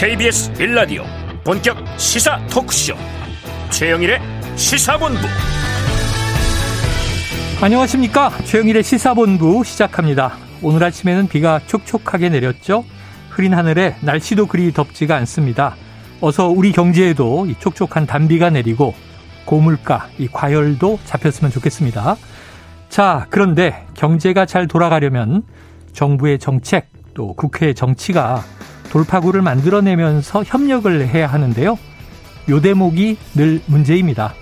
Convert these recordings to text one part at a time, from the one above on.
KBS 빌라디오 본격 시사 토크쇼 최영일의 시사본부. 안녕하십니까? 최영일의 시사본부 시작합니다. 오늘 아침에는 비가 촉촉하게 내렸죠? 흐린 하늘에 날씨도 그리 덥지가 않습니다. 어서 우리 경제에도 이 촉촉한 단비가 내리고 고물가 이 과열도 잡혔으면 좋겠습니다. 자 그런데 경제가 잘 돌아가려면 정부의 정책 또 국회의 정치가 돌파구를 만들어내면서 협력을 해야 하는데요. 요 대목이 늘 문제입니다.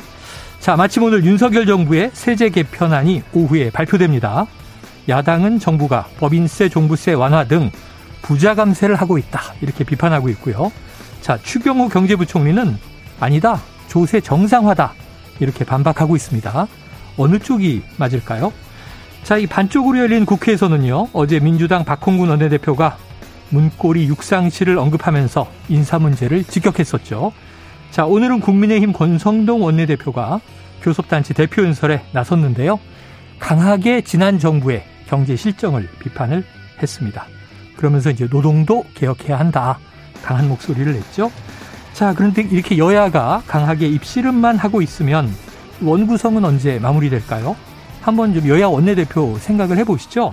자, 마침 오늘 윤석열 정부의 세제 개편안이 오후에 발표됩니다. 야당은 정부가 법인세, 종부세 완화 등 부자 감세를 하고 있다. 이렇게 비판하고 있고요. 자, 추경호 경제부총리는 아니다. 조세 정상화다. 이렇게 반박하고 있습니다. 어느 쪽이 맞을까요? 자, 이 반쪽으로 열린 국회에서는요. 어제 민주당 박홍근 원내대표가 문고리 육상실을 언급하면서 인사 문제를 직격했었죠. 자, 오늘은 국민의힘 권성동 원내대표가 교섭단체 대표 연설에 나섰는데요. 강하게 지난 정부의 경제 실정을 비판을 했습니다. 그러면서 이제 노동도 개혁해야 한다. 강한 목소리를 냈죠. 자, 그런데 이렇게 여야가 강하게 입씨름만 하고 있으면 원구성은 언제 마무리될까요? 한번 좀 여야 원내대표 생각을 해보시죠.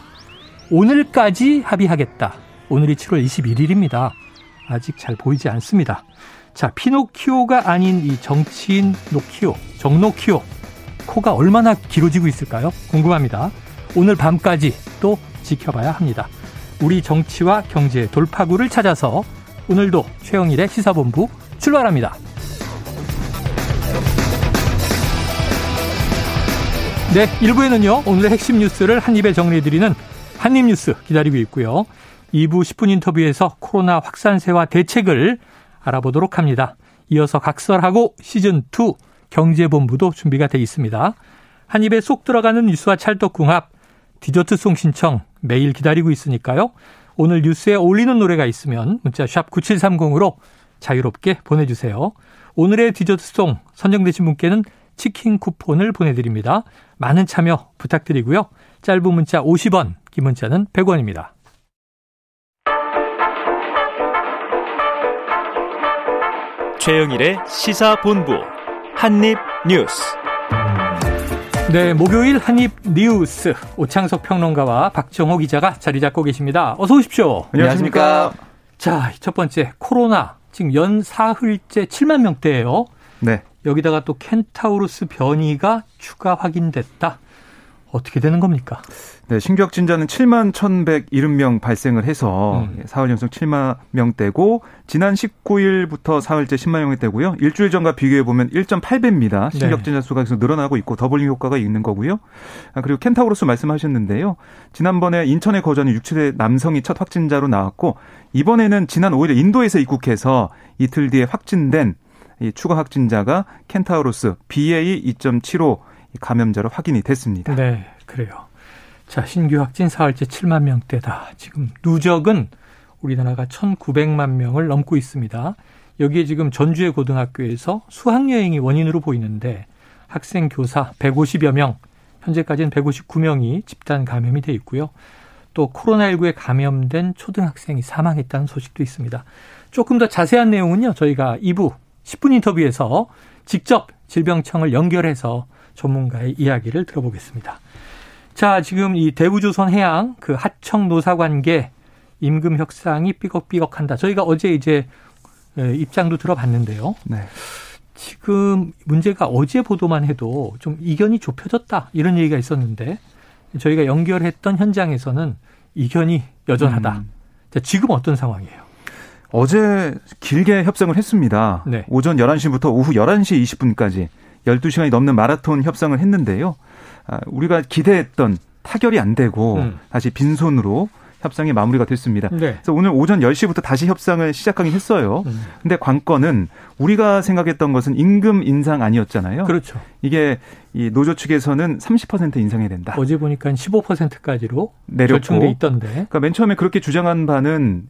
오늘까지 합의하겠다. 오늘이 7월 21일입니다. 아직 잘 보이지 않습니다. 자, 피노키오가 아닌 이 정치인 노키오, 정노키오. 코가 얼마나 길어지고 있을까요? 궁금합니다. 오늘 밤까지 또 지켜봐야 합니다. 우리 정치와 경제 돌파구를 찾아서 오늘도 최영일의 시사본부 출발합니다. 네, 1부에는요, 오늘의 핵심 뉴스를 한입에 정리해드리는 한입뉴스 기다리고 있고요. 2부 10분 인터뷰에서 코로나 확산세와 대책을 알아보도록 합니다. 이어서 각설하고 시즌2 경제본부도 준비가 돼 있습니다. 한 입에 쏙 들어가는 뉴스와 찰떡궁합, 디저트송 신청 매일 기다리고 있으니까요. 오늘 뉴스에 어울리는 노래가 있으면 문자 샵 9730으로 자유롭게 보내주세요. 오늘의 디저트송 선정되신 분께는 치킨 쿠폰을 보내드립니다. 많은 참여 부탁드리고요. 짧은 문자 50원, 긴 문자는 100원입니다. 최영일의 시사본부 한입뉴스. 네, 목요일 한입뉴스 오창석 평론가와 박정호 기자가 자리 잡고 계십니다. 어서 오십시오. 안녕하십니까. 자, 첫 번째 코로나 지금 연 사흘째 7만 명대예요. 네. 여기다가 또 켄타우루스 변이가 추가 확인됐다. 어떻게 되는 겁니까? 네, 신규 확진자는 7만 1,170명 발생을 해서 음. 사흘 연속 7만 명대고 지난 19일부터 사흘째 10만 명대고요. 일주일 전과 비교해 보면 1.8배입니다. 신규 네. 확진자 수가 계속 늘어나고 있고 doubling 효과가 있는 거고요. 아, 그리고 켄타우로스 말씀하셨는데요. 지난번에 인천에 거주하는 60대 남성이 첫 확진자로 나왔고 이번에는 지난 5일 인도에서 입국해서 이틀 뒤에 확진된 이 추가 확진자가 켄타우로스 BA2.75 감염자로 확인이 됐습니다. 네, 그래요. 자, 신규 확진 사흘째 7만 명대다. 지금 누적은 우리나라가 1,900만 명을 넘고 있습니다. 여기에 지금 전주의 고등학교에서 수학여행이 원인으로 보이는데 학생 교사 150여 명, 현재까지는 159명이 집단 감염이 돼 있고요. 또 코로나19에 감염된 초등학생이 사망했다는 소식도 있습니다. 조금 더 자세한 내용은요, 저희가 2부 10분 인터뷰에서 직접 질병청을 연결해서 전문가의 이야기를 들어보겠습니다. 자, 지금 이 대우조선 해양 그 하청 노사 관계 임금 협상이 삐걱삐걱한다. 저희가 어제 이제 입장도 들어봤는데요. 네. 지금 문제가 어제 보도만 해도 좀 이견이 좁혀졌다 이런 얘기가 있었는데 저희가 연결했던 현장에서는 이견이 여전하다. 음. 자, 지금 어떤 상황이에요? 어제 길게 협상을 했습니다. 네. 오전 11시부터 오후 11시 20분까지 12시간이 넘는 마라톤 협상을 했는데요. 아, 우리가 기대했던 타결이 안 되고 음. 다시 빈손으로 협상이 마무리가 됐습니다. 네. 그래서 오늘 오전 10시부터 다시 협상을 시작하긴 했어요. 음. 근데 관건은 우리가 생각했던 것은 임금 인상 아니었잖아요. 그렇죠. 이게 이 노조 측에서는 30% 인상해야 된다. 어제 보니까 15%까지로 내렸고 있던데. 그러니까 맨 처음에 그렇게 주장한 바는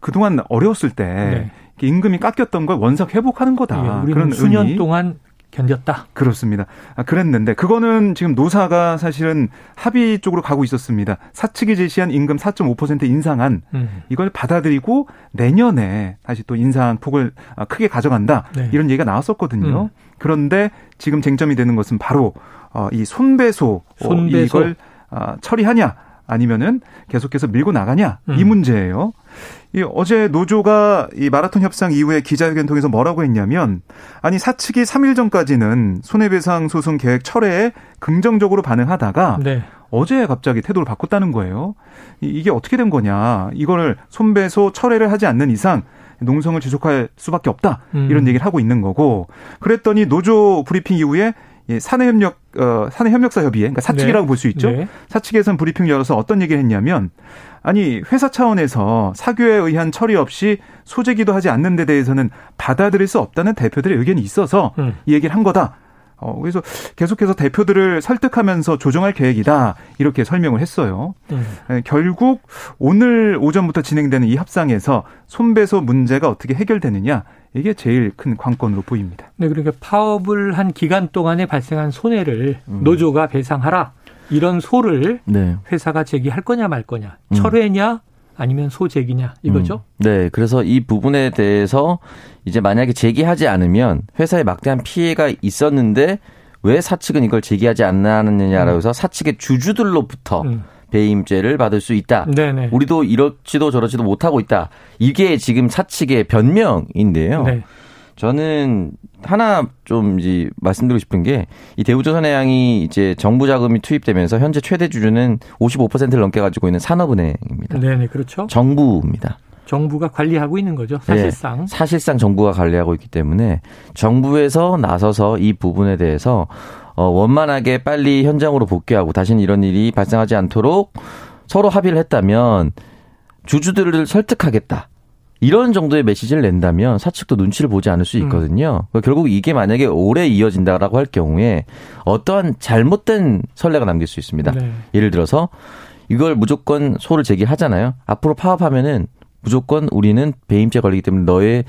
그동안 어려웠을 때 네. 임금이 깎였던 걸 원석 회복하는 거다. 예, 그런 수년 의미. 동안 견뎠다. 그렇습니다. 아, 그랬는데 그거는 지금 노사가 사실은 합의 쪽으로 가고 있었습니다. 사측이 제시한 임금 4.5% 인상안 음. 이걸 받아들이고 내년에 다시 또 인상 폭을 아, 크게 가져간다 네. 이런 얘기가 나왔었거든요. 음. 그런데 지금 쟁점이 되는 것은 바로 어, 이 손배소, 손배소. 이걸 아, 처리하냐 아니면은 계속해서 밀고 나가냐 이 음. 문제예요. 이 어제 노조가 이 마라톤 협상 이후에 기자회견 통해서 뭐라고 했냐면 아니 사측이 3일 전까지는 손해배상 소송 계획 철회에 긍정적으로 반응하다가 네. 어제 갑자기 태도를 바꿨다는 거예요. 이게 어떻게 된 거냐? 이거를 손배소 철회를 하지 않는 이상 농성을 지속할 수밖에 없다. 음. 이런 얘기를 하고 있는 거고. 그랬더니 노조 브리핑 이후에 사내협력 어 사내협력사 협의회 그러니까 사측이라고 네. 볼수 있죠. 네. 사측에서는 브리핑 열어서 어떤 얘기를 했냐면 아니 회사 차원에서 사교에 의한 처리 없이 소재기도 하지 않는 데 대해서는 받아들일 수 없다는 대표들의 의견이 있어서 음. 이 얘기를 한 거다. 어, 그래서 계속해서 대표들을 설득하면서 조정할 계획이다. 이렇게 설명을 했어요. 음. 에, 결국 오늘 오전부터 진행되는 이 협상에서 손배소 문제가 어떻게 해결되느냐. 이게 제일 큰 관건으로 보입니다. 네, 그러니까 파업을 한 기간 동안에 발생한 손해를 음. 노조가 배상하라. 이런 소를 네. 회사가 제기할 거냐 말 거냐. 음. 철회냐 아니면 소제기냐 이거죠. 음. 네, 그래서 이 부분에 대해서 이제 만약에 제기하지 않으면 회사에 막대한 피해가 있었는데 왜 사측은 이걸 제기하지 않느냐라고 해서 사측의 주주들로부터 음. 배임죄를 받을 수 있다. 네네. 우리도 이렇지도 저렇지도 못하고 있다. 이게 지금 사측의 변명인데요. 네. 저는 하나 좀 이제 말씀드리고 싶은 게 이 대우조선해양이 이제 정부 자금이 투입되면서 현재 최대 주주는 55%를 넘게 가지고 있는 산업은행입니다. 네 네 그렇죠. 정부입니다. 정부가 관리하고 있는 거죠. 사실상. 네, 사실상 정부가 관리하고 있기 때문에 정부에서 나서서 이 부분에 대해서 어, 원만하게 빨리 현장으로 복귀하고 다시는 이런 일이 발생하지 않도록 서로 합의를 했다면 주주들을 설득하겠다. 이런 정도의 메시지를 낸다면 사측도 눈치를 보지 않을 수 음. 있거든요. 음. 결국 이게 만약에 오래 이어진다라고 할 경우에 어떠한 잘못된 선례가 남길 수 있습니다. 네. 예를 들어서 이걸 무조건 소를 제기하잖아요. 앞으로 파업하면은 무조건 우리는 배임죄 걸리기 때문에 너의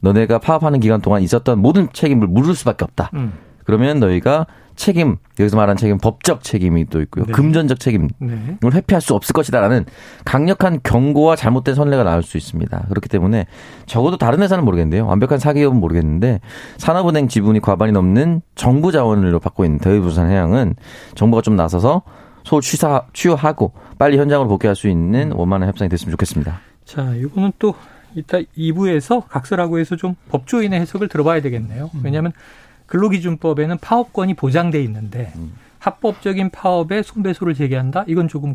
너네가 파업하는 기간 동안 있었던 모든 책임을 물을 수밖에 없다. 음. 그러면 너희가 책임 여기서 말하는 책임 법적 책임이 또 있고요. 네. 금전적 책임을 네. 회피할 수 없을 것이다라는 강력한 경고와 잘못된 선례가 나올 수 있습니다. 그렇기 때문에 적어도 다른 회사는 모르겠는데요. 완벽한 사기업은 모르겠는데 산업은행 지분이 과반이 넘는 정부 자원을 받고 있는 대우부산해양은 정부가 좀 나서서 소 취사 취하하고 빨리 현장으로 복귀할 수 있는 원만한 협상이 됐으면 좋겠습니다. 자, 이거는 또 이따 2부에서 각설하고 해서 좀 법조인의 해석을 들어봐야 되겠네요. 음. 왜냐하면 근로기준법에는 파업권이 보장돼 있는데 음. 합법적인 파업에 손배소를 제기한다? 이건 조금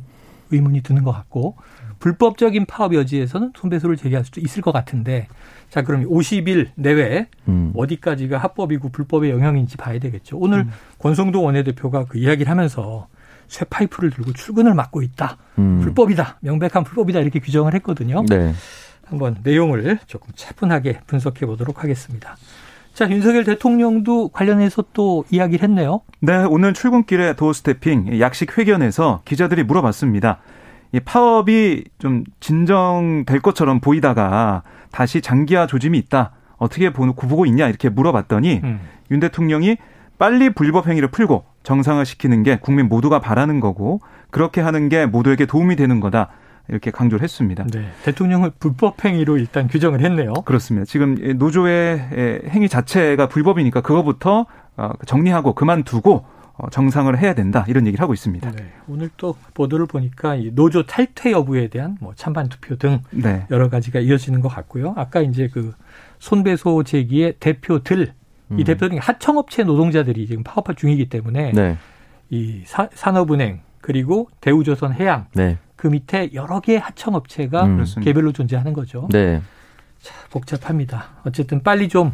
의문이 드는 것 같고 불법적인 파업 여지에서는 손배소를 제기할 수도 있을 것 같은데 자 그럼 50일 내외 음. 어디까지가 합법이고 불법의 영향인지 봐야 되겠죠. 오늘 음. 권성동 원내대표가 그 이야기를 하면서 쇠 파이프를 들고 출근을 막고 있다. 음. 불법이다. 명백한 불법이다. 이렇게 규정을 했거든요. 네. 한번 내용을 조금 차분하게 분석해 보도록 하겠습니다. 자, 윤석열 대통령도 관련해서 또 이야기를 했네요. 네, 오늘 출근길에 도어 스태핑 약식 회견에서 기자들이 물어봤습니다. 이 파업이 좀 진정될 것처럼 보이다가 다시 장기화 조짐이 있다. 어떻게 보고 있냐 이렇게 물어봤더니 음. 윤 대통령이 빨리 불법 행위를 풀고 정상화시키는 게 국민 모두가 바라는 거고 그렇게 하는 게 모두에게 도움이 되는 거다. 이렇게 강조를 했습니다. 네. 대통령을 불법 행위로 일단 규정을 했네요. 그렇습니다. 지금 노조의 행위 자체가 불법이니까 그거부터 어, 정리하고 그만두고 어, 정상을 해야 된다 이런 얘기를 하고 있습니다. 네. 오늘 또 보도를 보니까 이 노조 탈퇴 여부에 대한 뭐 찬반 투표 등 네. 여러 가지가 이어지는 것 같고요. 아까 이제 그 손배소 제기의 대표들 음. 이 대표들이 하청업체 노동자들이 지금 파업할 중이기 때문에 네. 이 사, 산업은행 그리고 대우조선 해양 네. 그 밑에 여러 개의 하청업체가 음. 개별로 존재하는 거죠. 네. 자, 복잡합니다. 어쨌든 빨리 좀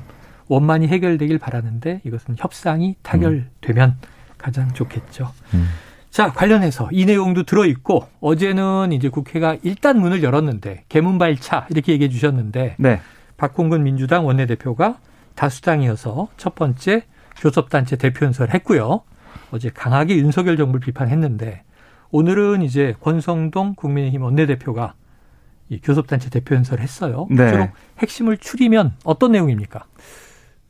원만히 해결되길 바라는데 이것은 협상이 타결되면 음. 가장 좋겠죠. 음. 자, 관련해서 이 내용도 들어있고 어제는 이제 국회가 일단 문을 열었는데 개문발차 이렇게 얘기해 주셨는데 네. 박홍근 민주당 원내대표가 다수당이어서 첫 번째 교섭단체 대표 연설을 했고요. 어제 강하게 윤석열 정부를 비판했는데 오늘은 이제 권성동 국민의힘 원내대표가 이 교섭단체 대표 연설을 했어요. 네. 주로 핵심을 추리면 어떤 내용입니까?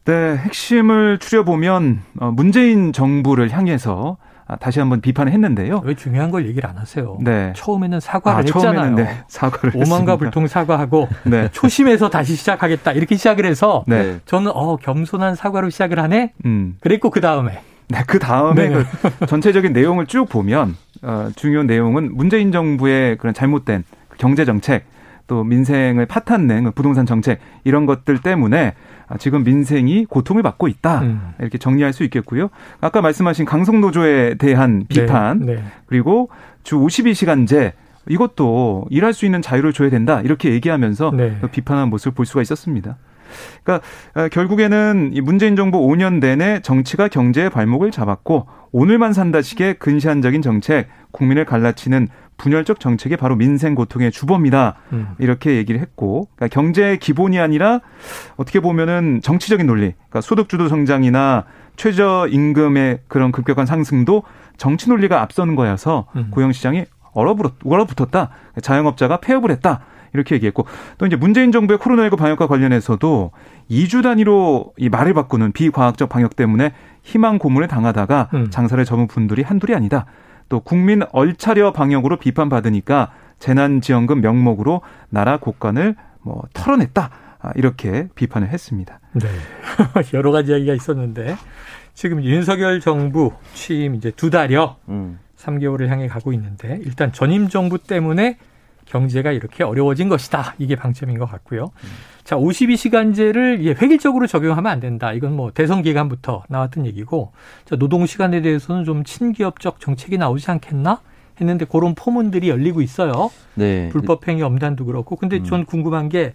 네, 핵심을 추려보면 어, 문재인 정부를 향해서 아, 다시 한번 비판을 했는데요. 왜 중요한 걸 얘기를 안 하세요? 네. 처음에는 사과를 아, 했잖아요. 네, 사과를 오만과. 불통 사과하고 네. 초심에서 다시 시작하겠다 이렇게 시작을 해서 네. 저는 어 겸손한 사과로 시작을 하네. 음. 그랬고 그 다음에 네, 그 다음에 네. 그 전체적인 내용을 쭉 보면 어, 중요한 내용은 문재인 정부의 그런 잘못된 경제 정책 또 민생을 파탄낸 그 부동산 정책 이런 것들 때문에 아, 지금 민생이 고통을 받고 있다 음. 이렇게 정리할 수 있겠고요. 아까 말씀하신 강성 노조에 대한 비판 네, 네. 그리고 주 52시간제 이것도 일할 수 있는 자유를 줘야 된다 이렇게 얘기하면서 네. 그 비판한 모습을 볼 수가 있었습니다. 그러니까 어, 결국에는 이 문재인 정부 5년 내내 정치가 경제의 발목을 잡았고 오늘만 산다식의 근시안적인 정책, 국민을 갈라치는 분열적 정책이 바로 민생 고통의 주범이다. 음. 이렇게 얘기를 했고, 그러니까 경제의 기본이 아니라 어떻게 보면은 정치적인 논리, 그러니까 소득주도 성장이나 최저 임금의 그런 급격한 상승도 정치 논리가 앞서는 거여서 음. 고용시장이 얼어붙었, 얼어붙었다. 자영업자가 폐업을 했다. 이렇게 얘기했고 또 이제 문재인 정부의 코로나19 방역과 관련해서도 2주 단위로 이 말을 바꾸는 비과학적 방역 때문에 희망 고문을 당하다가 음. 장사를 접은 분들이 한둘이 아니다. 또 국민 얼차려 방역으로 비판받으니까 재난지원금 명목으로 나라 곳간을 뭐 털어냈다. 아, 이렇게 비판을 했습니다. 네. 여러 가지 이야기가 있었는데 지금 윤석열 정부 취임 이제 두 달여 음. 3개월을 향해 가고 있는데 일단 전임 정부 때문에 경제가 이렇게 어려워진 것이다. 이게 방점인 것 같고요. 자, 52시간제를 예, 획일적으로 적용하면 안 된다. 이건 뭐 대선 기간부터 나왔던 얘기고, 자, 노동 시간에 대해서는 좀 친기업적 정책이 나오지 않겠나 했는데 그런 포문들이 열리고 있어요. 네. 불법행위 엄단도 그렇고. 근데 음. 전 궁금한 게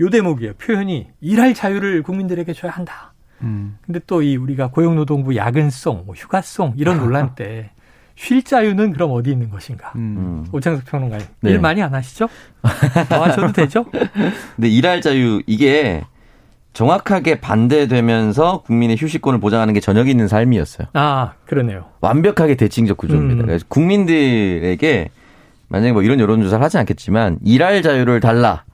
요 대목이에요. 표현이 일할 자유를 국민들에게 줘야 한다. 음. 근데 또 이 우리가 고용노동부 야근송, 뭐 휴가송 이런 논란 때 쉴 자유는 그럼 어디 있는 것인가? 음. 음. 오창석 평론가님 네. 일 많이 안 하시죠? 더 하셔도 되죠? 근데 일할 자유 이게 정확하게 반대되면서 국민의 휴식권을 보장하는 게 저녁 있는 삶이었어요. 아 그러네요. 완벽하게 대칭적 구조입니다. 음. 그래서 국민들에게 만약에 뭐 이런 여론조사를 하지 않겠지만 일할 자유를 달라.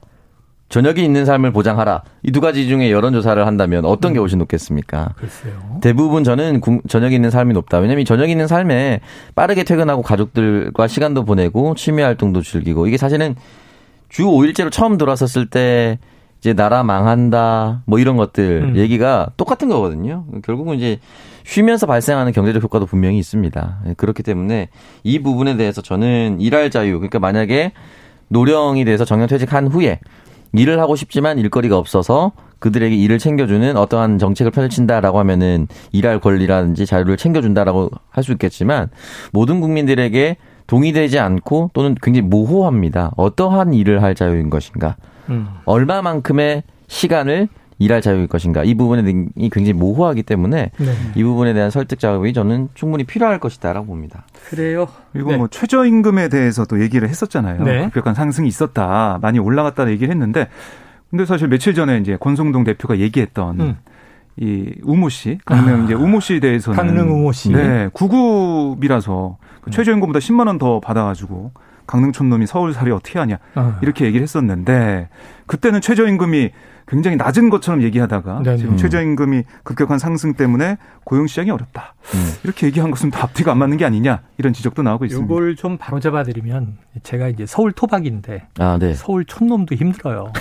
저녁이 있는 삶을 보장하라. 이 두 가지 중에 여론조사를 한다면 어떤 게 훨씬 높겠습니까? 글쎄요. 대부분 저는 구- 저녁이 있는 삶이 높다. 왜냐면 이 저녁이 있는 삶에 빠르게 퇴근하고 가족들과 시간도 보내고 취미 활동도 즐기고 이게 사실은 주 5일제로 처음 들어왔었을 때 이제 나라 망한다 뭐 이런 것들 음. 얘기가 똑같은 거거든요. 결국은 이제 쉬면서 발생하는 경제적 효과도 분명히 있습니다. 예, 그렇기 때문에 이 부분에 대해서 저는 일할 자유 그러니까 만약에 노령이 돼서 정년퇴직한 후에 일을 하고 싶지만 일거리가 없어서 그들에게 일을 챙겨주는 어떠한 정책을 펼친다라고 하면은 일할 권리라든지 자유를 챙겨준다라고 할 수 있겠지만 모든 국민들에게 동의되지 않고 또는 굉장히 모호합니다. 어떠한 일을 할 자유인 것인가? 음. 얼마만큼의 시간을 일할 자유일 것인가? 이 부분이 굉장히 모호하기 때문에 네. 이 부분에 대한 설득 작업이 저는 충분히 필요할 것이다라고 봅니다. 그래요. 그리고 네. 뭐 최저임금에 대해서도 얘기를 했었잖아요. 네. 급격한 상승이 있었다, 많이 올라갔다 얘기를 했는데, 근데 사실 며칠 전에 이제 권성동 대표가 얘기했던 음. 이 우모 씨, 강릉 아. 이제 우모 씨에 대해서는 강릉 우모 씨. 네, 구급이라서 그 최저임금보다 10만 원 더 받아가지고 강릉 촌놈이 서울살이 어떻게 하냐 아. 이렇게 얘기를 했었는데 그때는 최저임금이 굉장히 낮은 것처럼 얘기하다가 네네. 지금 최저임금이 급격한 상승 때문에 고용 시장이 어렵다 음. 이렇게 얘기한 것은 다 앞뒤가 안 맞는 게 아니냐 이런 지적도 나오고 있습니다. 요걸 좀 바로잡아 드리면 제가 이제 서울 토박인데 아, 네. 서울 촌놈도 힘들어요.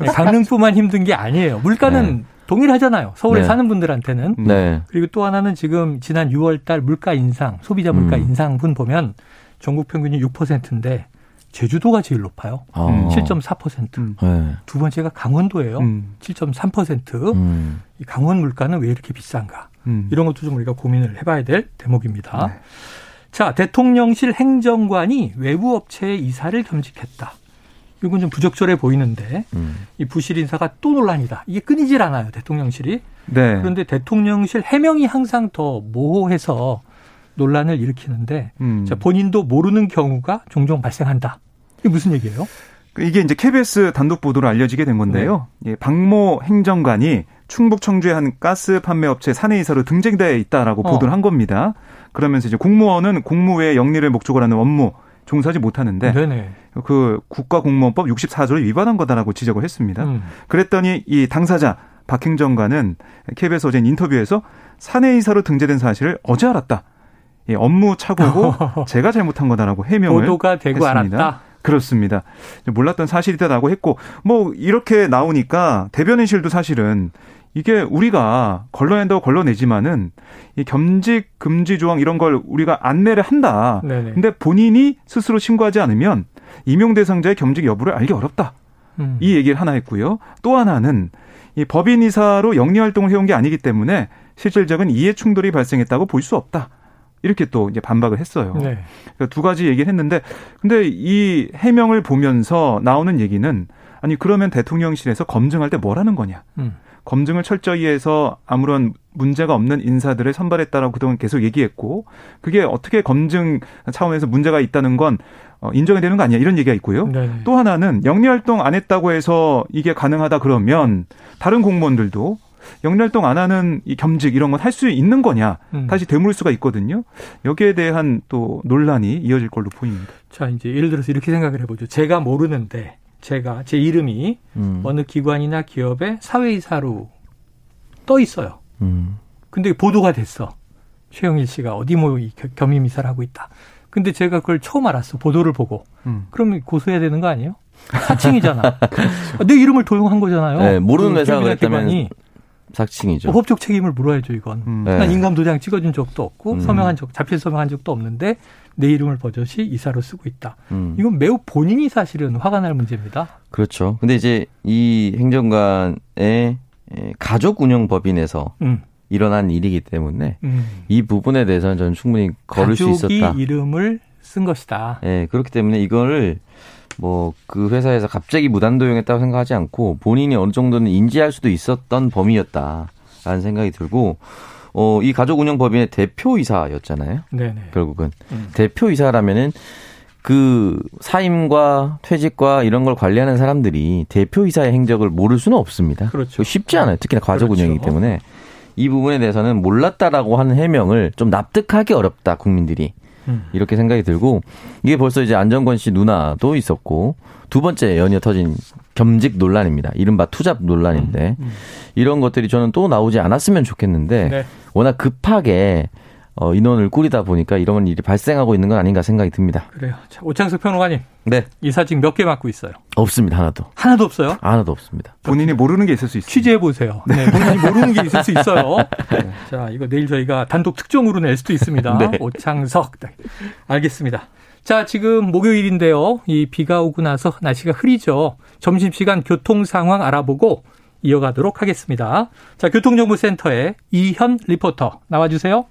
네, 강릉뿐만 힘든 게 아니에요. 물가는 네. 동일하잖아요. 서울에 네. 사는 분들한테는. 음. 네. 그리고 또 하나는 지금 지난 6월 달 물가 인상, 소비자 물가 음. 인상분 보면 전국 평균이 6%인데 제주도가 제일 높아요. 어. 7.4%. 음. 네. 두 번째가 강원도예요. 음. 7.3%. 음. 이 강원 물가는 왜 이렇게 비싼가? 음. 이런 것도 좀 우리가 고민을 해봐야 될 대목입니다. 네. 자, 대통령실 행정관이 외부 업체의 이사를 겸직했다. 이건 좀 부적절해 보이는데 음. 이 부실 인사가 또 논란이다. 이게 끊이질 않아요, 대통령실이. 네. 그런데 대통령실 해명이 항상 더 모호해서 논란을 일으키는데 음. 자, 본인도 모르는 경우가 종종 발생한다. 이게 무슨 얘기예요? 그 이게 이제 KBS 단독 보도로 알려지게 된 건데요. 네. 예, 박모 행정관이 충북 청주의 한 가스 판매 업체 사내이사로 등재되어 있다라고 어. 보도를 한 겁니다. 그러면서 이제 공무원은 공무 외 영리를 목적으로 하는 업무 종사하지 못하는데 네네. 그 국가공무원법 64조를 위반한 거다라고 지적을 했습니다. 음. 그랬더니 이 당사자 박 행정관은 KBS 어제 인터뷰에서 사내이사로 등재된 사실을 어제 알았다. 예, 업무 착오고 제가 잘못한 거다라고 해명을 보도가 되고 했습니다. 알았다. 그렇습니다. 몰랐던 사실이다라고 했고 뭐 이렇게 나오니까 대변인실도 사실은 이게 우리가 걸러낸다고 걸러내지만은 이 겸직 금지 조항 이런 걸 우리가 안내를 한다. 네네. 근데 본인이 스스로 신고하지 않으면 임용 대상자의 겸직 여부를 알기 어렵다. 음. 이 얘기를 하나 했고요. 또 하나는 이 법인 이사로 영리 활동을 해온 게 아니기 때문에 실질적인 이해 충돌이 발생했다고 볼 수 없다. 이렇게 또 이제 반박을 했어요. 네. 그러니까 두 가지 얘기를 했는데 근데 이 해명을 보면서 나오는 얘기는 아니 그러면 대통령실에서 검증할 때 뭐라는 거냐? 음. 검증을 철저히 해서 아무런 문제가 없는 인사들을 선발했다라고 그동안 계속 얘기했고 그게 어떻게 검증 차원에서 문제가 있다는 건 어, 인정이 되는 거 아니야 이런 얘기가 있고요. 네네. 또 하나는 영리 활동 안 했다고 해서 이게 가능하다 그러면 다른 공무원들도 영리 활동 안 하는 이 겸직 이런 건 할 수 있는 거냐 음. 다시 되물을 수가 있거든요. 여기에 대한 또 논란이 이어질 걸로 보입니다. 자, 이제 예를 들어서 이렇게 생각을 해보죠. 제가 모르는데, 제가, 제 이름이 음. 어느 기관이나 기업의 사회이사로 떠 있어요. 음. 근데 보도가 됐어. 최영일 씨가 어디 뭐이 겸- 겸임 이사를 하고 있다. 근데 제가 그걸 처음 알았어. 보도를 보고. 음. 그러면 고소해야 되는 거 아니에요? 사칭이잖아. 내 이름을 도용한 거잖아요. 네, 모르는 그 회사가 그랬다면 기관이 삭칭이죠. 법적 책임을 물어야죠, 이건. 음. 네. 난 인감 도장 찍어준 적도 없고 음. 서명한 적, 자필 서명한 적도 없는데 내 이름을 버젓이 이사로 쓰고 있다. 음. 이건 매우 본인이 사실은 화가 날 문제입니다. 그렇죠. 근데 이제 이 행정관의 에, 가족 운영 법인에서 음, 일어난 일이기 때문에 음. 이 부분에 대해서는 저는 충분히 걸을 수 가족이 있었다. 이름을 쓴 것이다. 예, 그렇기 때문에 이거를 뭐 그 회사에서 갑자기 무단 도용했다고 생각하지 않고 본인이 어느 정도는 인지할 수도 있었던 범위였다라는 생각이 들고 어, 이 가족 운영 법인의 대표이사였잖아요. 네네. 결국은 음. 대표이사라면은 그 사임과 퇴직과 이런 걸 관리하는 사람들이 대표이사의 행적을 모를 수는 없습니다. 그렇죠. 쉽지 않아요. 특히나 가족 그렇죠. 운영이기 때문에 이 부분에 대해서는 몰랐다라고 하는 해명을 좀 납득하기 어렵다 국민들이 음. 이렇게 생각이 들고 이게 벌써 이제 안정권 씨 누나도 있었고 두 번째 연이어 터진 겸직 논란입니다. 이른바 투잡 논란인데 음. 이런 것들이 저는 또 나오지 않았으면 좋겠는데 네. 워낙 급하게 어, 인원을 꾸리다 보니까 이런 일이 발생하고 있는 건 아닌가 생각이 듭니다. 그래요. 자, 오창석 평론가님, 네, 이사직 몇 개 맡고 있어요? 없습니다. 하나도. 하나도 없어요? 하나도 없습니다. 본인이 모르는 게 있을 수 있습니다. 취재해 보세요. 네, 본인이 모르는 게 있을 수 있어요. 자, 이거 내일 저희가 단독 특종으로 낼 수도 있습니다. 네. 오창석. 네. 알겠습니다. 자, 지금 목요일인데요. 이 비가 오고 나서 날씨가 흐리죠. 점심시간 교통 상황 알아보고 이어가도록 하겠습니다. 자, 교통정보센터에 이현 리포터 나와주세요.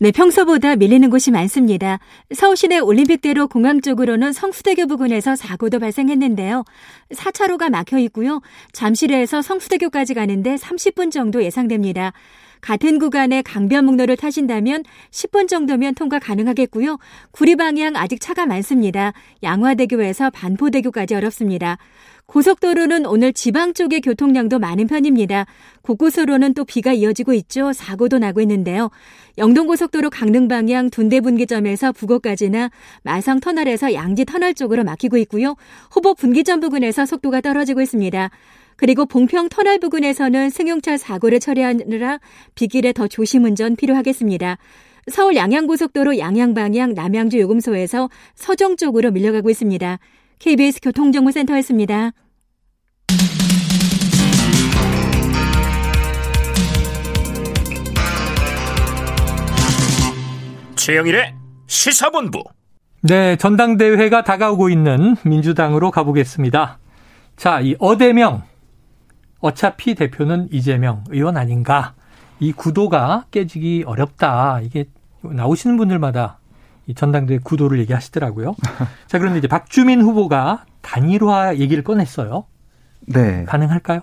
네, 평소보다 밀리는 곳이 많습니다. 서울시내 올림픽대로 공항 쪽으로는 성수대교 부근에서 사고도 발생했는데요. 4차로가 막혀 있고요. 잠실에서 성수대교까지 가는데 30분 정도 예상됩니다. 같은 구간의 강변북로를 타신다면 10분 정도면 통과 가능하겠고요. 구리 방향 아직 차가 많습니다. 양화대교에서 반포대교까지 어렵습니다. 고속도로는 오늘 지방 쪽의 교통량도 많은 편입니다. 곳곳으로는 또 비가 이어지고 있죠. 사고도 나고 있는데요. 영동고속도로 강릉 방향 둔대분기점에서 부곡까지나 마성 터널에서 양지 터널 쪽으로 막히고 있고요. 호보 분기점 부근에서 속도가 떨어지고 있습니다. 그리고 봉평 터널 부근에서는 승용차 사고를 처리하느라 비길에 더 조심 운전 필요하겠습니다. 서울 양양고속도로 양양 방향 남양주 요금소에서 서정 쪽으로 밀려가고 있습니다. KBS 교통정보센터였습니다. 최영일의 시사본부. 네, 전당대회가 다가오고 있는 민주당으로 가보겠습니다. 자, 이 어대명. 어차피 대표는 이재명 의원 아닌가. 이 구도가 깨지기 어렵다. 이게 나오시는 분들마다 이 전당대회 구도를 얘기하시더라고요. 자, 그런데 이제 박주민 후보가 단일화 얘기를 꺼냈어요. 네. 가능할까요?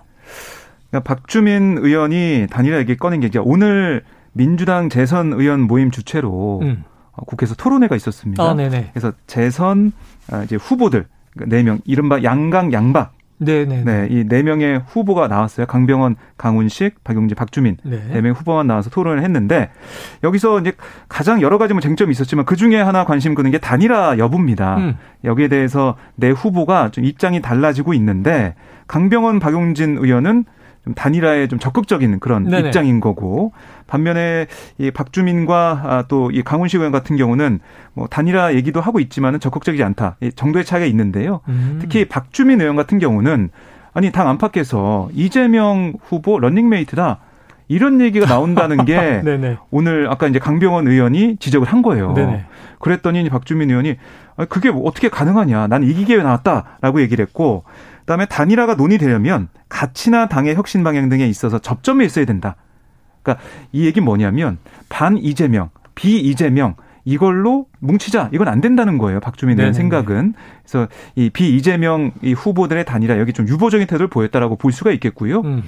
그러니까 박주민 의원이 단일화 얘기 꺼낸 게 이제 오늘 민주당 재선 의원 모임 주최로 음. 어, 국회에서 토론회가 있었습니다. 아, 네네. 그래서 재선 아, 이제 후보들 네 명 이른바 양강 양박 네네. 네, 이 네 명의 후보가 나왔어요. 강병원, 강훈식, 박용진, 박주민 네. 네 후보만 나와서 토론을 했는데 여기서 이제 가장 여러 가지 뭐 쟁점이 있었지만 그 중에 하나 관심 끄는 게 단일화 여부입니다. 음. 여기에 대해서 내 후보가 좀 입장이 달라지고 있는데 강병원, 박용진 의원은 좀 단일화에 좀 적극적인 그런 네네. 입장인 거고 반면에 이 박주민과 아, 또이 강훈식 의원 같은 경우는 뭐 단일화 얘기도 하고 있지만은 적극적이지 않다. 정도의 차이가 있는데요. 음. 특히 박주민 의원 같은 경우는 아니 당 안팎에서 이재명 후보 런닝메이트다. 이런 얘기가 나온다는 게 오늘 아까 이제 강병원 의원이 지적을 한 거예요. 네네. 그랬더니 박주민 의원이 그게 뭐 어떻게 가능하냐. 난 이기게 나왔다라고 얘기를 했고 그다음에 단일화가 논의되려면 가치나 당의 혁신 방향 등에 있어서 접점이 있어야 된다. 그러니까 이 얘기 뭐냐면 반 이재명, 비 이재명 이걸로 뭉치자 이건 안 된다는 거예요 박주민 의원 생각은 그래서 이 비 이재명 이 후보들의 단일화 여기 좀 유보적인 태도를 보였다라고 볼 수가 있겠고요. 음.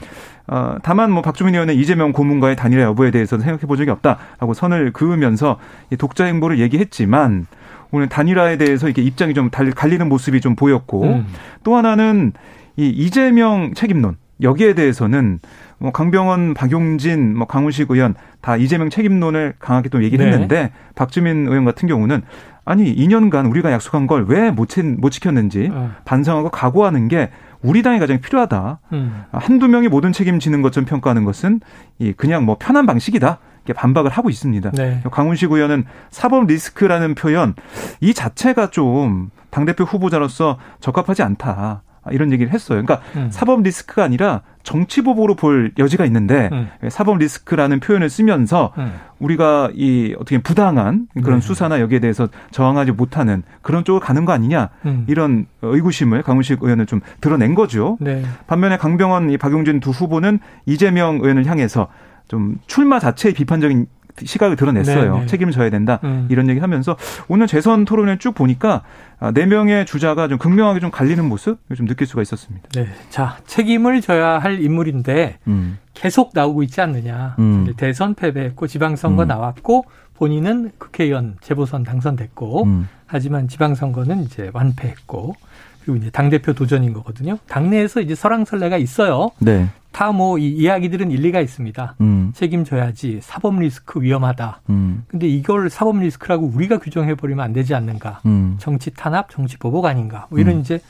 어, 다만 뭐 박주민 의원은 이재명 고문과의 단일화 여부에 대해서는 생각해 본 적이 없다라고 선을 그으면서 이 독자 행보를 얘기했지만 오늘 단일화에 대해서 이게 입장이 좀 갈리는 모습이 좀 보였고 음. 또 하나는 이 이재명 책임론 여기에 대해서는 뭐 강병원, 박용진, 뭐 강훈식 의원 다 이재명 책임론을 강하게 또 얘기를 네. 했는데 박주민 의원 같은 경우는 아니 2년간 우리가 약속한 걸 왜못못 지켰는지 어. 반성하고 각오하는 게 우리 당이 가장 필요하다. 음. 한두 명이 모든 책임지는 것처럼 평가하는 것은 이 그냥 뭐 편한 방식이다. 반박을 하고 있습니다. 네. 강훈식 의원은 사법 리스크라는 표현 이 자체가 좀 당대표 후보자로서 적합하지 않다. 이런 얘기를 했어요. 그러니까 음. 사법 리스크가 아니라 정치 보복으로 볼 여지가 있는데 음. 사법 리스크라는 표현을 쓰면서 음. 우리가 이 어떻게 부당한 그런 네. 수사나 여기에 대해서 저항하지 못하는 그런 쪽으로 가는 거 아니냐 음. 이런 의구심을 강훈식 의원은 좀 드러낸 거죠. 네. 반면에 강병원, 이 박용진 두 후보는 이재명 의원을 향해서 좀 출마 자체의 비판적인 시각을 드러냈어요. 네네. 네. 책임을 져야 된다. 음. 이런 얘기 하면서 오늘 재선 토론회 쭉 보니까 아, 네 명의 주자가 좀 극명하게 좀 갈리는 모습 좀 느낄 수가 있었습니다. 네. 자, 책임을 져야 할 인물인데 음. 계속 나오고 있지 않느냐. 음. 대선 패배했고 지방선거 음. 나왔고 본인은 국회의원 재보선 당선됐고 음. 하지만 지방선거는 이제 완패했고 그리고 이제 당대표 도전인 거거든요. 당내에서 이제 설왕설래가 있어요. 네. 다뭐이 이야기들은 일리가 있습니다. 음. 책임져야지 사법 리스크 위험하다. 음. 근데 이걸 사법 리스크라고 우리가 규정해 버리면 안 되지 않는가? 음. 정치 탄압, 정치 보복 아닌가? 뭐 이런 음. 이제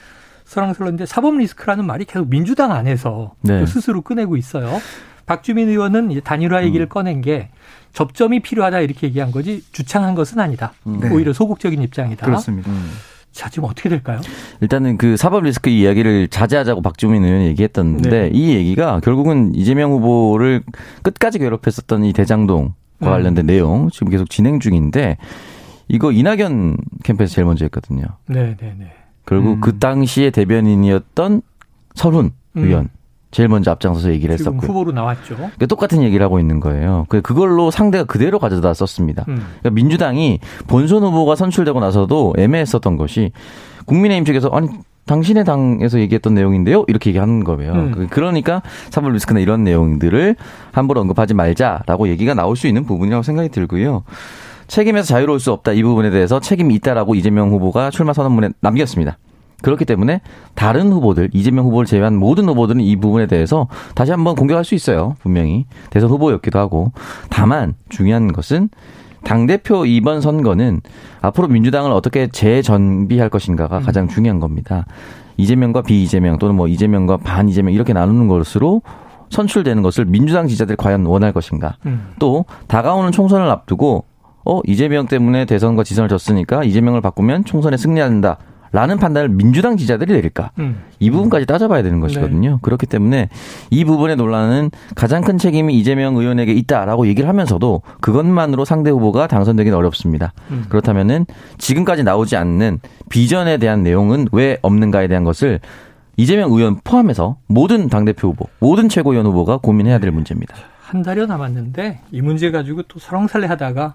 설왕설래인데 사법 리스크라는 말이 계속 민주당 안에서 네. 스스로 꺼내고 있어요. 박주민 의원은 이제 단일화 음. 얘기를 꺼낸 게 접점이 필요하다 이렇게 얘기한 거지 주창한 것은 아니다. 음. 네. 오히려 소극적인 입장이다. 그렇습니다. 자, 지금 어떻게 될까요? 일단은 그 사법 리스크 이야기를 자제하자고 박주민 의원이 얘기했던데 네. 이 얘기가 결국은 이재명 후보를 끝까지 괴롭혔었던 이 대장동과 음. 관련된 내용 지금 계속 진행 중인데 이거 이낙연 캠프에서 제일 먼저 했거든요. 네, 네, 네. 결국 그 음. 그 당시에 대변인이었던 설훈 음. 의원 제일 먼저 앞장서서 얘기를 했었고 후보로 나왔죠. 그러니까 똑같은 얘기를 하고 있는 거예요. 그 그걸로 상대가 그대로 가져다 썼습니다. 음. 그러니까 민주당이 본선 후보가 선출되고 나서도 애매했었던 것이 국민의힘 측에서 아니 당신의 당에서 얘기했던 내용인데요. 이렇게 얘기하는 거예요. 음. 그, 그러니까 사법 리스크나 이런 내용들을 함부로 언급하지 말자라고 얘기가 나올 수 있는 부분이라고 생각이 들고요. 책임에서 자유로울 수 없다 이 부분에 대해서 책임이 있다라고 이재명 후보가 출마 선언문에 남겼습니다. 그렇기 때문에 다른 후보들 이재명 후보를 제외한 모든 후보들은 이 부분에 대해서 다시 한번 공격할 수 있어요. 분명히 대선 후보였기도 하고 다만 중요한 것은 당 대표 이번 선거는 앞으로 민주당을 어떻게 재정비할 것인가가 가장 중요한 겁니다. 이재명과 비이재명 또는 뭐 이재명과 반 이재명 이렇게 나누는 것으로 선출되는 것을 민주당 지지자들이 과연 원할 것인가. 음. 또 다가오는 총선을 앞두고 어 이재명 때문에 대선과 지선을 졌으니까 이재명을 바꾸면 총선에 승리한다. 라는 판단을 민주당 지지자들이 내릴까? 음. 이 부분까지 따져봐야 되는 것이거든요. 네. 그렇기 때문에 이 부분의 논란은 가장 큰 책임이 이재명 의원에게 있다라고 얘기를 하면서도 그것만으로 상대 후보가 당선되기는 어렵습니다. 음. 그렇다면은 지금까지 나오지 않는 비전에 대한 내용은 왜 없는가에 대한 것을 이재명 의원 포함해서 모든 당대표 후보, 모든 최고위원 후보가 고민해야 될 문제입니다. 한 달여 남았는데 이 문제 가지고 또 설렁설레 하다가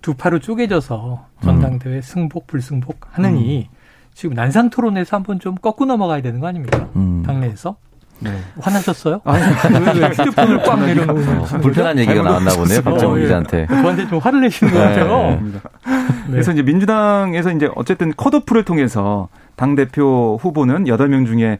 두 파로 쪼개져서 전당대회 음. 승복 불승복 하느니 음. 지금 난상 토론에서 한번 좀 꺾고 넘어가야 되는 거 아닙니까? 음. 당내에서. 네. 화나셨어요? 아니, 왜, 휴대폰을 꽉 내려놓는 어, 불편한 얘기가 나왔나 보네요, 박정우 어, 예. 기자한테. 저한테 좀 화를 내시는 것 네. 같아요. 네. 그래서 이제 민주당에서 이제 어쨌든 컷오프를 통해서 당 대표 후보는 8명 중에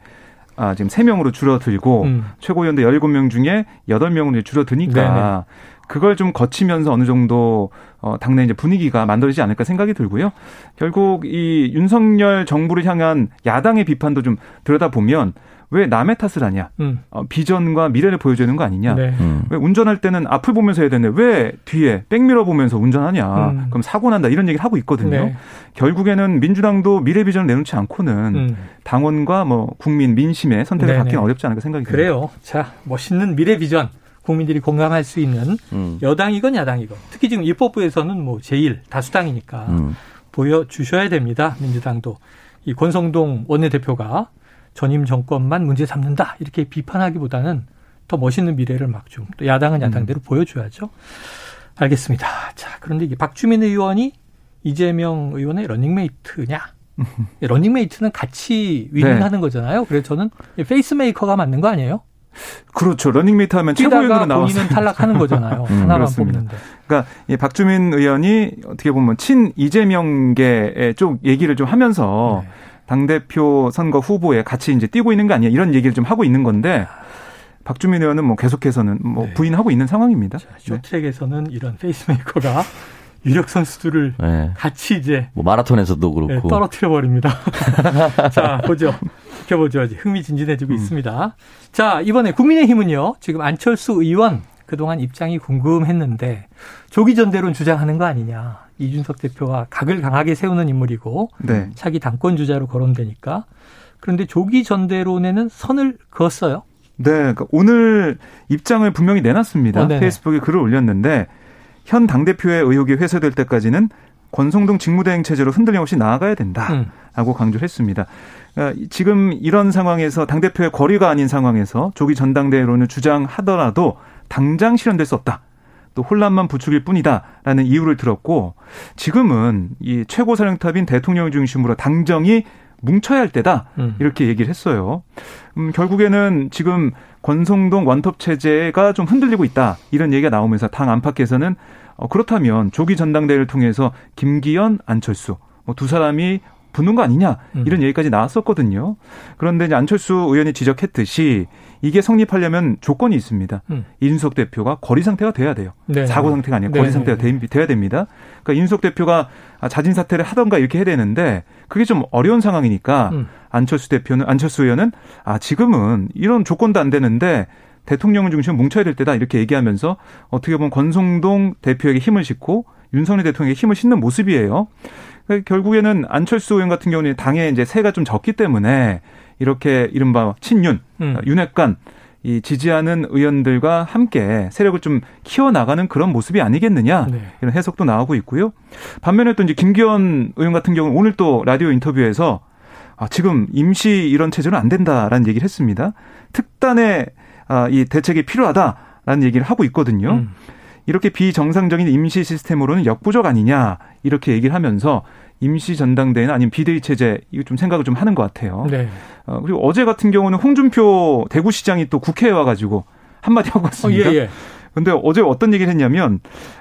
아, 지금 3명으로 줄어들고 음. 최고위원도 17명 중에 8명으로 줄어드니까 네네. 그걸 좀 거치면서 어느 정도 어 당내 이제 분위기가 만들어지지 않을까 생각이 들고요. 결국 이 윤석열 정부를 향한 야당의 비판도 좀 들여다 보면 왜 남의 탓을 하냐? 음. 어, 비전과 미래를 보여주는 거 아니냐? 네. 음. 왜 운전할 때는 앞을 보면서 해야 되는데 왜 뒤에 백미러 보면서 운전하냐? 음. 그럼 사고 난다 이런 얘기를 하고 있거든요. 네. 결국에는 민주당도 미래 비전을 내놓지 않고는 음. 당원과 뭐 국민 민심의 선택을 네네. 받기는 어렵지 않을까 생각이 듭니다. 그래요. 자, 멋있는 미래 비전. 국민들이 공감할 수 있는 음. 여당이건 야당이건 특히 지금 입법부에서는 뭐 제일 다수당이니까 음. 보여주셔야 됩니다. 민주당도 이 권성동 원내대표가 전임 정권만 문제 삼는다 이렇게 비판하기보다는 더 멋있는 미래를 막 좀 또 야당은 야당대로 보여줘야죠. 알겠습니다. 자 그런데 이게 박주민 의원이 이재명 의원의 러닝메이트냐? 러닝메이트는 같이 winning하는 거잖아요. 그래서 저는 페이스메이커가 맞는 거 아니에요? 그렇죠. 러닝메이트 하면 최고위원으로 나와서 본인은 탈락하는 거잖아요. 음, 하나만 그렇습니다. 뽑는데. 그러니까 이 박주민 의원이 어떻게 보면 친 이재명계 쪽 얘기를 좀 하면서 네. 당 대표 선거 후보에 같이 이제 뛰고 있는 거 아니야 이런 얘기를 좀 하고 있는 건데 박주민 의원은 뭐 계속해서는 뭐 네. 부인하고 있는 상황입니다. 자, 네. 쇼트랙에서는 이런 페이스메이커가 유력 선수들을 네. 같이 이제 뭐 마라톤에서도 네, 그렇고. 떨어뜨려 버립니다. 자, 보죠. 지켜보죠. 아직 흥미진진해지고 음. 있습니다. 자, 이번에 국민의힘은요. 지금 안철수 의원 그동안 입장이 궁금했는데 조기 전대론 주장하는 거 아니냐. 이준석 대표와 각을 강하게 세우는 인물이고 네. 차기 당권 주자로 거론되니까. 그런데 조기 전대론에는 선을 그었어요. 네, 그러니까 오늘 입장을 분명히 내놨습니다. 어. 페이스북에 글을 올렸는데 현 당대표의 의혹이 회수될 때까지는 권성동 직무대행 체제로 흔들림 없이 나아가야 된다라고 음. 강조를 했습니다. 그러니까 지금 이런 상황에서 당대표의 거리가 아닌 상황에서 조기 전당대회론을 주장하더라도 당장 실현될 수 없다. 또 혼란만 부추길 뿐이다라는 이유를 들었고 지금은 이 최고 사령탑인 대통령 중심으로 당정이 뭉쳐야 할 때다. 음. 이렇게 얘기를 했어요. 음, 결국에는 지금 권성동 원톱 체제가 좀 흔들리고 있다. 이런 얘기가 나오면서 당 안팎에서는 어, 그렇다면 조기 전당대회를 통해서 김기현, 안철수 뭐 두 사람이 붙는 거 아니냐 음. 이런 얘기까지 나왔었거든요. 그런데 이제 안철수 의원이 지적했듯이 이게 성립하려면 조건이 있습니다. 음. 이준석 대표가 거리 상태가 돼야 돼요. 네. 사고 상태가 아니라 네. 거리 상태가 돼- 돼야 됩니다. 그러니까 이준석 대표가 자진 사퇴를 하던가 이렇게 해야 되는데 그게 좀 어려운 상황이니까 음. 안철수 대표는 안철수 의원은 아 지금은 이런 조건도 안 되는데 대통령을 중심으로 뭉쳐야 될 때다 이렇게 얘기하면서 어떻게 보면 권성동 대표에게 힘을 싣고 윤석열 대통령에게 힘을 싣는 모습이에요. 그러니까 결국에는 안철수 의원 같은 경우는 당에 이제 세가 좀 적기 때문에 이렇게 이른바 친윤, 음. 윤핵관 이 지지하는 의원들과 함께 세력을 좀 키워나가는 그런 모습이 아니겠느냐 네. 이런 해석도 나오고 있고요. 반면에 또 이제 김기현 의원 같은 경우는 오늘 또 라디오 인터뷰에서 아, 지금 임시 이런 체제는 안 된다라는 얘기를 했습니다. 특단의 아, 이 대책이 필요하다라는 얘기를 하고 있거든요. 음. 이렇게 비정상적인 임시 시스템으로는 역부족 아니냐 이렇게 얘기를 하면서 임시 전당대회나 아니면 비대위 체제 이거 좀 생각을 좀 하는 것 같아요. 네. 어, 그리고 어제 같은 경우는 홍준표 대구시장이 또 국회에 와가지고 한마디 하고 어, 왔습니다. 예, 예. 근데 어제 어떤 얘기를 했냐면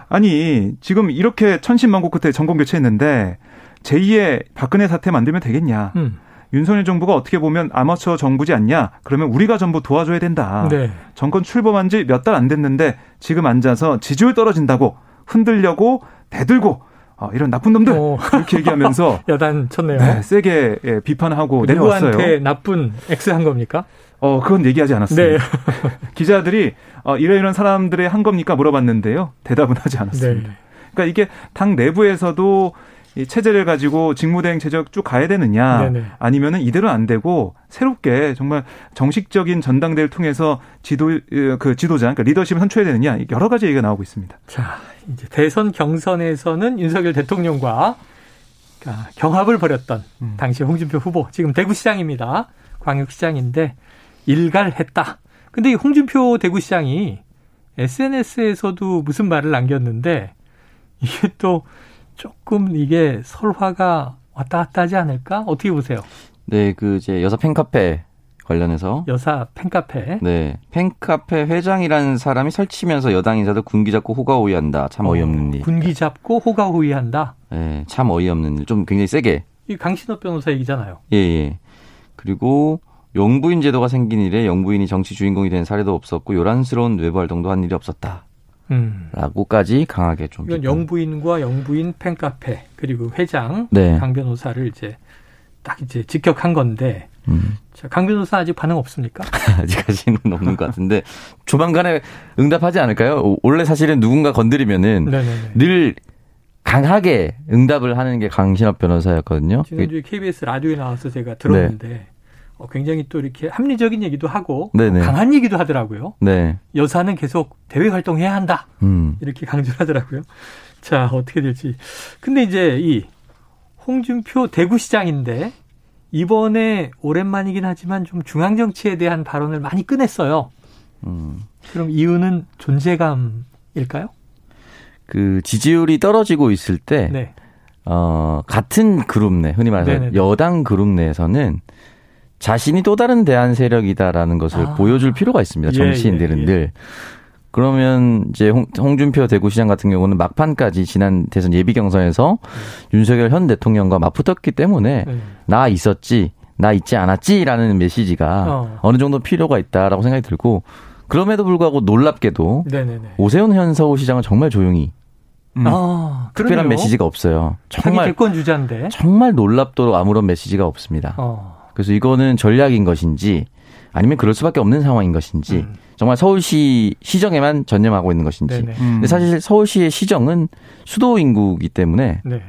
아니 지금 이렇게 천신만고 끝에 정권 교체했는데 제2의 박근혜 사태 만들면 되겠냐? 음. 윤석열 정부가 어떻게 보면 아마추어 정부지 않냐? 그러면 우리가 전부 도와줘야 된다. 네. 정권 출범한 지 몇 달 안 됐는데 지금 앉아서 지지율 떨어진다고 흔들려고 대들고 어, 이런 나쁜 놈들 어. 이렇게 얘기하면서 여단 쳤네요. 네, 세게 예, 비판하고 내려왔어요. 누구한테 나쁜 X 한 겁니까? 어, 그건 얘기하지 않았습니다. 네. 기자들이 어, 이런 이런 사람들의 한 겁니까 물어봤는데요. 대답은 하지 않았습니다. 네. 그러니까 이게 당 내부에서도 이 체제를 가지고 직무대행 체제 쭉 가야 되느냐 네네. 아니면은 이대로 안 되고 새롭게 정말 정식적인 전당대회를 통해서 지도 어, 그 지도자 그러니까 리더십을 선출해야 되느냐 여러 가지 얘기가 나오고 있습니다. 자, 이제 대선 경선에서는 윤석열 대통령과 아, 경합을 벌였던 음. 당시 홍준표 후보, 지금 대구시장입니다. 광역시장인데 일갈했다. 근데 이 홍준표 대구시장이 SNS에서도 무슨 말을 남겼는데 이게 또 조금 이게 설화가 왔다 갔다 하지 않을까? 어떻게 보세요? 네, 그 이제 여사 팬카페 관련해서 여사 팬카페. 네, 팬카페 회장이라는 사람이 설치면서 여당 인사들 군기 잡고 호가호위한다. 참 어이없는 일. 군기 잡고 호가 호위한다. 네, 참 어이없는 일. 좀 굉장히 세게. 이 강신호 변호사 얘기잖아요. 예, 예. 그리고 영부인 제도가 생긴 이래 영부인이 정치 주인공이 된 사례도 없었고 요란스러운 외부 활동도 한 일이 없었다. 음. 라고까지 강하게 좀. 이건. 영부인과 영부인 팬카페 그리고 회장 네. 강 변호사를 이제 딱 이제 직격한 건데 음. 자, 강 변호사 아직 반응 없습니까? 아직까지는 없는 것 같은데 조만간에 응답하지 않을까요? 원래 사실은 누군가 건드리면은 네네네. 늘 강하게 응답을 하는 게 강신업 변호사였거든요. 지난주에 KBS 라디오에 나와서 제가 들었는데 네. 어, 굉장히 또 이렇게 합리적인 얘기도 하고 네네. 강한 얘기도 하더라고요. 네. 여사는 계속 대외 활동해야 한다. 음. 이렇게 강조를 하더라고요. 자 어떻게 될지. 근데 이제 이 홍준표 대구시장인데 이번에 오랜만이긴 하지만 좀 중앙 정치에 대한 발언을 많이 꺼냈어요. 음. 그럼 이유는 존재감일까요? 그 지지율이 떨어지고 있을 때 네. 어, 같은 그룹 내 흔히 말해서 네네네. 여당 그룹 내에서는 자신이 또 다른 대안 세력이다라는 것을 아. 보여줄 필요가 있습니다. 정치인들은 예, 예, 예. 늘. 그러면 이제 홍, 홍준표 대구시장 같은 경우는 막판까지 지난 대선 예비 경선에서 네. 윤석열 현 대통령과 맞붙었기 때문에 네. 나 있었지, 나 있지 않았지라는 메시지가 어. 어느 정도 필요가 있다라고 생각이 들고 그럼에도 불구하고 놀랍게도 네네네. 오세훈 현 서울시장은 정말 조용히 음. 아, 특별한 메시지가 없어요. 정말 대권 주자인데 정말 놀랍도록 아무런 메시지가 없습니다. 어. 그래서 이거는 전략인 것인지 아니면 그럴 수밖에 없는 상황인 것인지 음. 정말 서울시 시정에만 전념하고 있는 것인지. 음. 근데 사실 서울시의 시정은 수도 인구이기 때문에 네.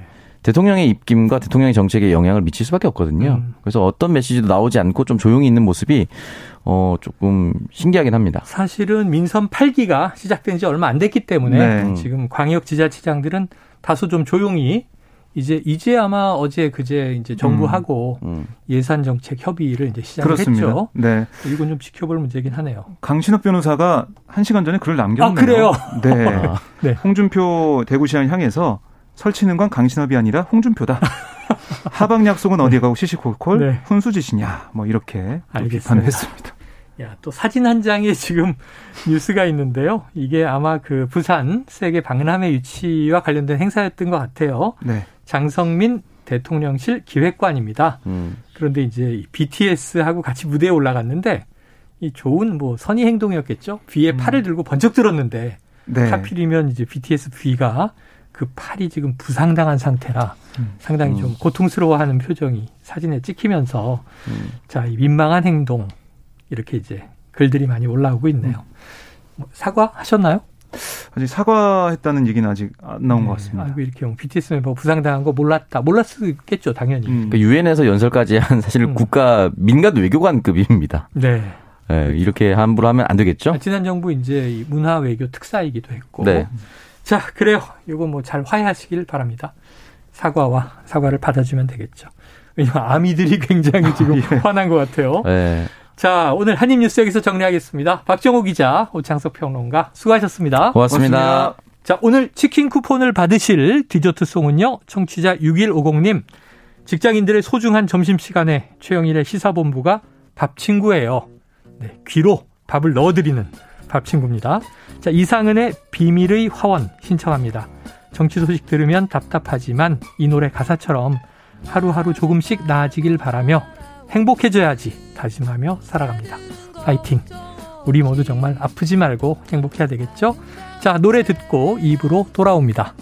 대통령의 입김과 대통령의 정책에 영향을 미칠 수밖에 없거든요. 음. 그래서 어떤 메시지도 나오지 않고 좀 조용히 있는 모습이 어 조금 신기하긴 합니다. 사실은 민선 8기가 시작된 지 얼마 안 됐기 때문에 네. 지금 광역 지자체장들은 다소 좀 조용히 이제 이제 아마 어제 그제 이제 정부하고 음, 음. 예산 정책 협의를 이제 시작을 했죠. 네. 이건 좀 지켜볼 문제긴 하네요. 강신업 변호사가 한 시간 전에 글을 남겼네요. 아, 그래요? 네. 아. 네. 홍준표 대구시장 향해서 설치는 건 강신업이 아니라 홍준표다. 하방 약속은 어디 가고 시시콜콜 네. 훈수짓이냐 뭐 이렇게 비판을 했습니다. 야, 또 사진 한 장에 지금 뉴스가 있는데요. 이게 아마 그 부산 세계 박람회 유치와 관련된 행사였던 것 같아요. 네. 장성민 대통령실 기획관입니다. 음. 그런데 이제 BTS하고 같이 무대에 올라갔는데 이 좋은 뭐 선의 행동이었겠죠. 귀에 음. 팔을 들고 번쩍 들었는데 네. 하필이면 이제 BTS V가 그 팔이 지금 부상당한 상태라 음. 상당히 좀 음. 고통스러워하는 표정이 사진에 찍히면서 음. 자, 이 민망한 행동 이렇게 이제 글들이 많이 올라오고 있네요. 음. 뭐 사과하셨나요? 아직 사과했다는 얘기는 아직 안 나온 네. 것 같습니다. 아이고 이렇게 뭐 BTS 멤버 부상당한 거 몰랐다. 몰랐겠죠, 당연히. 음. 그러니까 유엔에서 연설까지 한 사실 음. 국가 민간 외교관급입니다. 네. 네. 이렇게 함부로 하면 안 되겠죠? 아, 지난 정부 이제 문화 외교 특사이기도 했고. 네. 자, 그래요. 이거 뭐 잘 화해하시길 바랍니다. 사과와 사과를 받아주면 되겠죠. 왜냐면 아미들이 굉장히 지금 예. 화난 것 같아요. 네. 자, 오늘 한입 뉴스 여기서 정리하겠습니다. 박정호 기자, 오창석 평론가, 수고하셨습니다. 고맙습니다. 고맙습니다. 자, 오늘 치킨 쿠폰을 받으실 디저트 송은요, 청취자 6150님, 직장인들의 소중한 점심시간에 최영일의 시사본부가 밥 친구예요. 네, 귀로 밥을 넣어드리는 밥 친구입니다. 자, 이상은의 비밀의 화원 신청합니다. 정치 소식 들으면 답답하지만 이 노래 가사처럼 하루하루 조금씩 나아지길 바라며 행복해져야지 다짐하며 살아갑니다. 파이팅! 우리 모두 정말 아프지 말고 행복해야 되겠죠? 자, 노래 듣고 입으로 돌아옵니다.